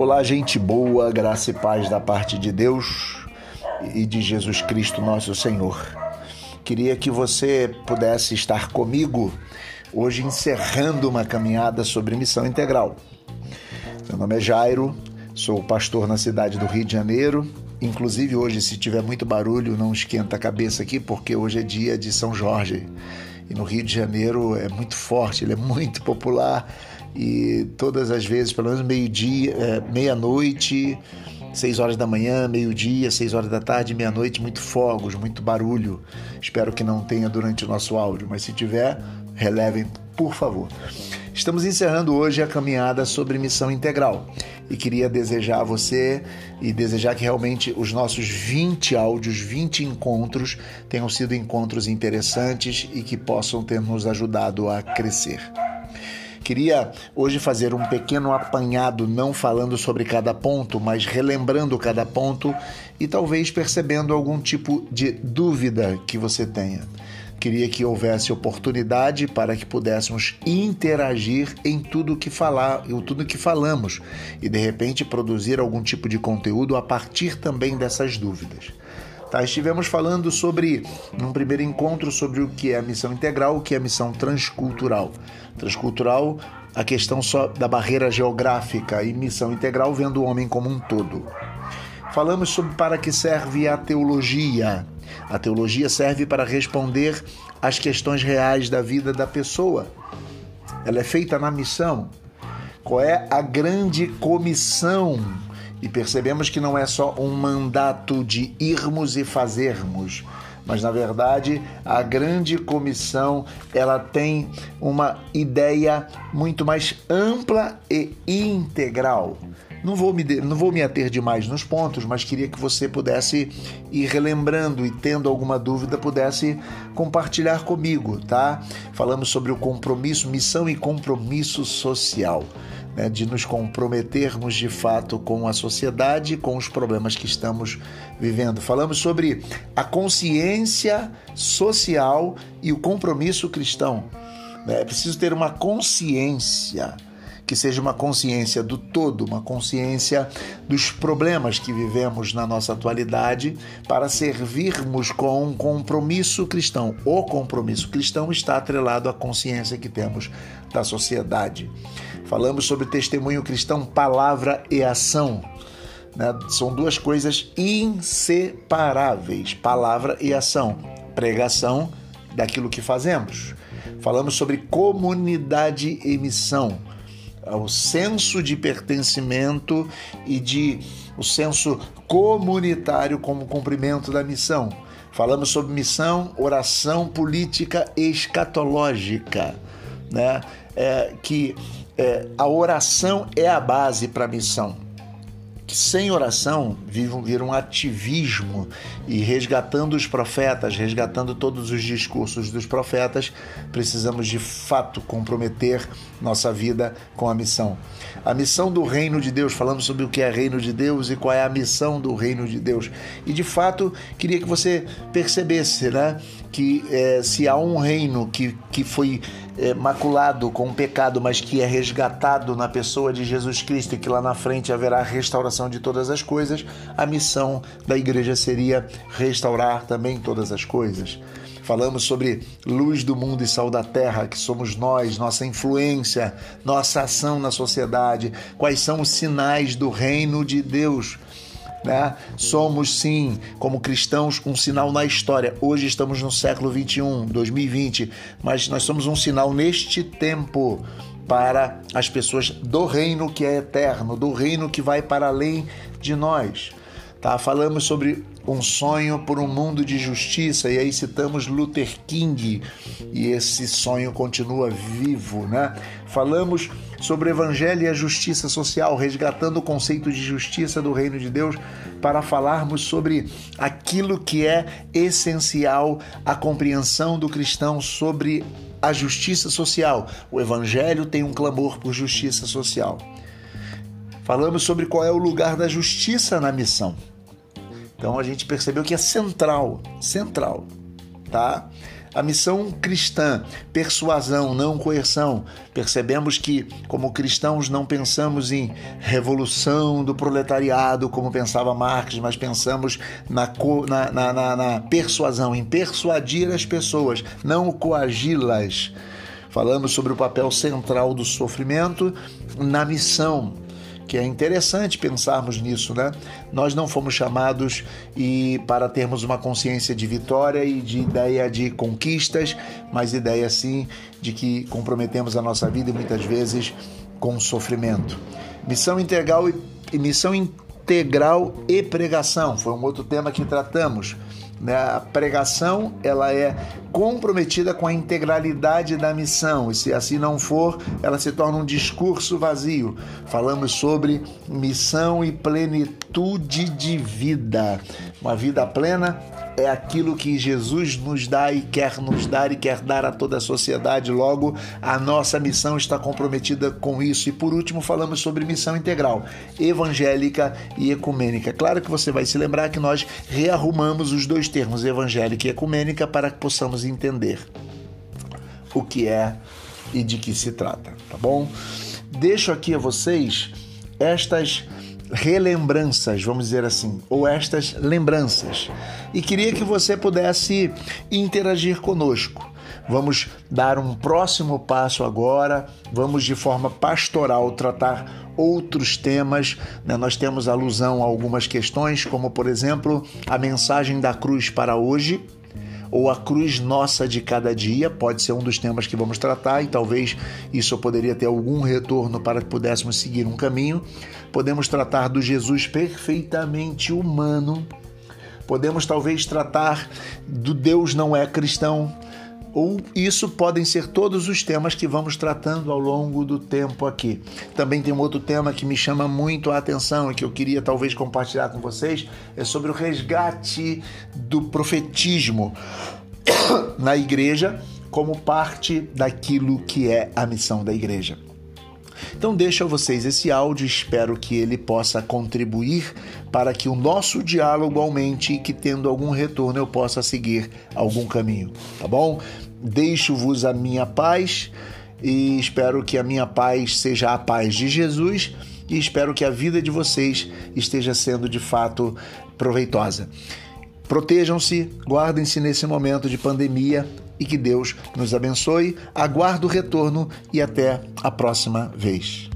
Olá, gente boa, graça e paz da parte de Deus e de Jesus Cristo, nosso Senhor. Queria que você pudesse estar comigo hoje encerrando uma caminhada sobre missão integral. Meu nome é Jairo, sou pastor na cidade do Rio de Janeiro. Inclusive, hoje, se tiver muito barulho, não esquenta a cabeça aqui, porque hoje é dia de São Jorge. E no Rio de Janeiro é muito forte, ele é muito popular e todas as vezes, pelo menos meio-dia, é, meia-noite, seis horas da manhã, meio-dia, seis horas da tarde, meia-noite, muito fogos, muito barulho. Espero que não tenha durante o nosso áudio, mas se tiver, relevem, por favor. Estamos encerrando hoje a caminhada sobre missão integral e queria desejar a você e desejar que realmente os nossos 20 áudios, 20 encontros tenham sido encontros interessantes e que possam ter nos ajudado a crescer. Queria hoje fazer um pequeno apanhado, não falando sobre cada ponto, mas relembrando cada ponto e talvez percebendo algum tipo de dúvida que você tenha. Queria que houvesse oportunidade para que pudéssemos interagir em tudo que falar, em tudo que falamos e de repente produzir algum tipo de conteúdo a partir também dessas dúvidas. Tá, estivemos falando sobre, num primeiro encontro, sobre o que é a missão integral, o que é a missão transcultural. Transcultural, a questão só da barreira geográfica e missão integral, vendo o homem como um todo. Falamos sobre para que serve a teologia. A teologia serve para responder às questões reais da vida da pessoa. Ela é feita na missão. Qual é a grande comissão e percebemos que não é só um mandato de irmos e fazermos, mas na verdade a grande comissão ela tem uma ideia muito mais ampla e integral. Não vou, me, não vou me ater demais nos pontos, mas queria que você pudesse ir relembrando e, tendo alguma dúvida, pudesse compartilhar comigo, tá? Falamos sobre o compromisso, missão e compromisso social né, de nos comprometermos de fato com a sociedade com os problemas que estamos vivendo. Falamos sobre a consciência social e o compromisso cristão. Né? É preciso ter uma consciência que seja uma consciência do todo, uma consciência dos problemas que vivemos na nossa atualidade, para servirmos com um compromisso cristão. O compromisso cristão está atrelado à consciência que temos da sociedade. Falamos sobre testemunho cristão, palavra e ação. Né? São duas coisas inseparáveis: palavra e ação. Pregação daquilo que fazemos. Falamos sobre comunidade e missão o senso de pertencimento e de o senso comunitário como cumprimento da missão. Falamos sobre missão, oração, política escatológica, né? É, que é, a oração é a base para a missão que sem oração vira um ativismo e resgatando os profetas, resgatando todos os discursos dos profetas, precisamos de fato comprometer nossa vida com a missão. A missão do reino de Deus, falando sobre o que é reino de Deus e qual é a missão do reino de Deus. E de fato, queria que você percebesse, né, que é, se há um reino que, que foi é, maculado com o pecado, mas que é resgatado na pessoa de Jesus Cristo e que lá na frente haverá restauração de todas as coisas, a missão da igreja seria restaurar também todas as coisas. Falamos sobre luz do mundo e sal da terra, que somos nós, nossa influência, nossa ação na sociedade, quais são os sinais do reino de Deus né? Somos sim, como cristãos, um sinal na história. Hoje estamos no século 21, 2020, mas nós somos um sinal neste tempo para as pessoas do reino que é eterno, do reino que vai para além de nós. Tá? Falamos sobre um sonho por um mundo de justiça e aí citamos Luther King e esse sonho continua vivo, né? Falamos sobre o evangelho e a justiça social, resgatando o conceito de justiça do reino de Deus para falarmos sobre aquilo que é essencial à compreensão do cristão sobre a justiça social. O evangelho tem um clamor por justiça social. Falamos sobre qual é o lugar da justiça na missão. Então a gente percebeu que é central, central, tá? A missão cristã, persuasão, não coerção. Percebemos que, como cristãos, não pensamos em revolução do proletariado, como pensava Marx, mas pensamos na, na, na, na persuasão, em persuadir as pessoas, não coagi-las. Falamos sobre o papel central do sofrimento na missão que é interessante pensarmos nisso, né? Nós não fomos chamados e para termos uma consciência de vitória e de ideia de conquistas, mas ideia sim de que comprometemos a nossa vida e muitas vezes com sofrimento. Missão integral e missão integral e pregação foi um outro tema que tratamos. Né? A pregação ela é comprometida com a integralidade da missão, e se assim não for, ela se torna um discurso vazio. Falamos sobre missão e plenitude de vida. Uma vida plena é aquilo que Jesus nos dá e quer nos dar e quer dar a toda a sociedade. Logo, a nossa missão está comprometida com isso. E por último, falamos sobre missão integral, evangélica e ecumênica. Claro que você vai se lembrar que nós rearrumamos os dois termos, evangélica e ecumênica, para que possamos entender o que é e de que se trata, tá bom? Deixo aqui a vocês estas relembranças, vamos dizer assim, ou estas lembranças. E queria que você pudesse interagir conosco. Vamos dar um próximo passo agora, vamos de forma pastoral tratar outros temas. Né? Nós temos alusão a algumas questões, como por exemplo a mensagem da cruz para hoje, ou a cruz nossa de cada dia, pode ser um dos temas que vamos tratar e talvez isso poderia ter algum retorno para que pudéssemos seguir um caminho. Podemos tratar do Jesus perfeitamente humano. Podemos talvez tratar do Deus não é cristão, ou isso podem ser todos os temas que vamos tratando ao longo do tempo aqui. Também tem um outro tema que me chama muito a atenção e que eu queria talvez compartilhar com vocês, é sobre o resgate do profetismo na igreja como parte daquilo que é a missão da igreja. Então deixo a vocês esse áudio, espero que ele possa contribuir para que o nosso diálogo aumente e que tendo algum retorno eu possa seguir algum caminho, tá bom? Deixo-vos a minha paz e espero que a minha paz seja a paz de Jesus e espero que a vida de vocês esteja sendo de fato proveitosa. Protejam-se, guardem-se nesse momento de pandemia e que Deus nos abençoe. Aguardo o retorno e até a próxima vez.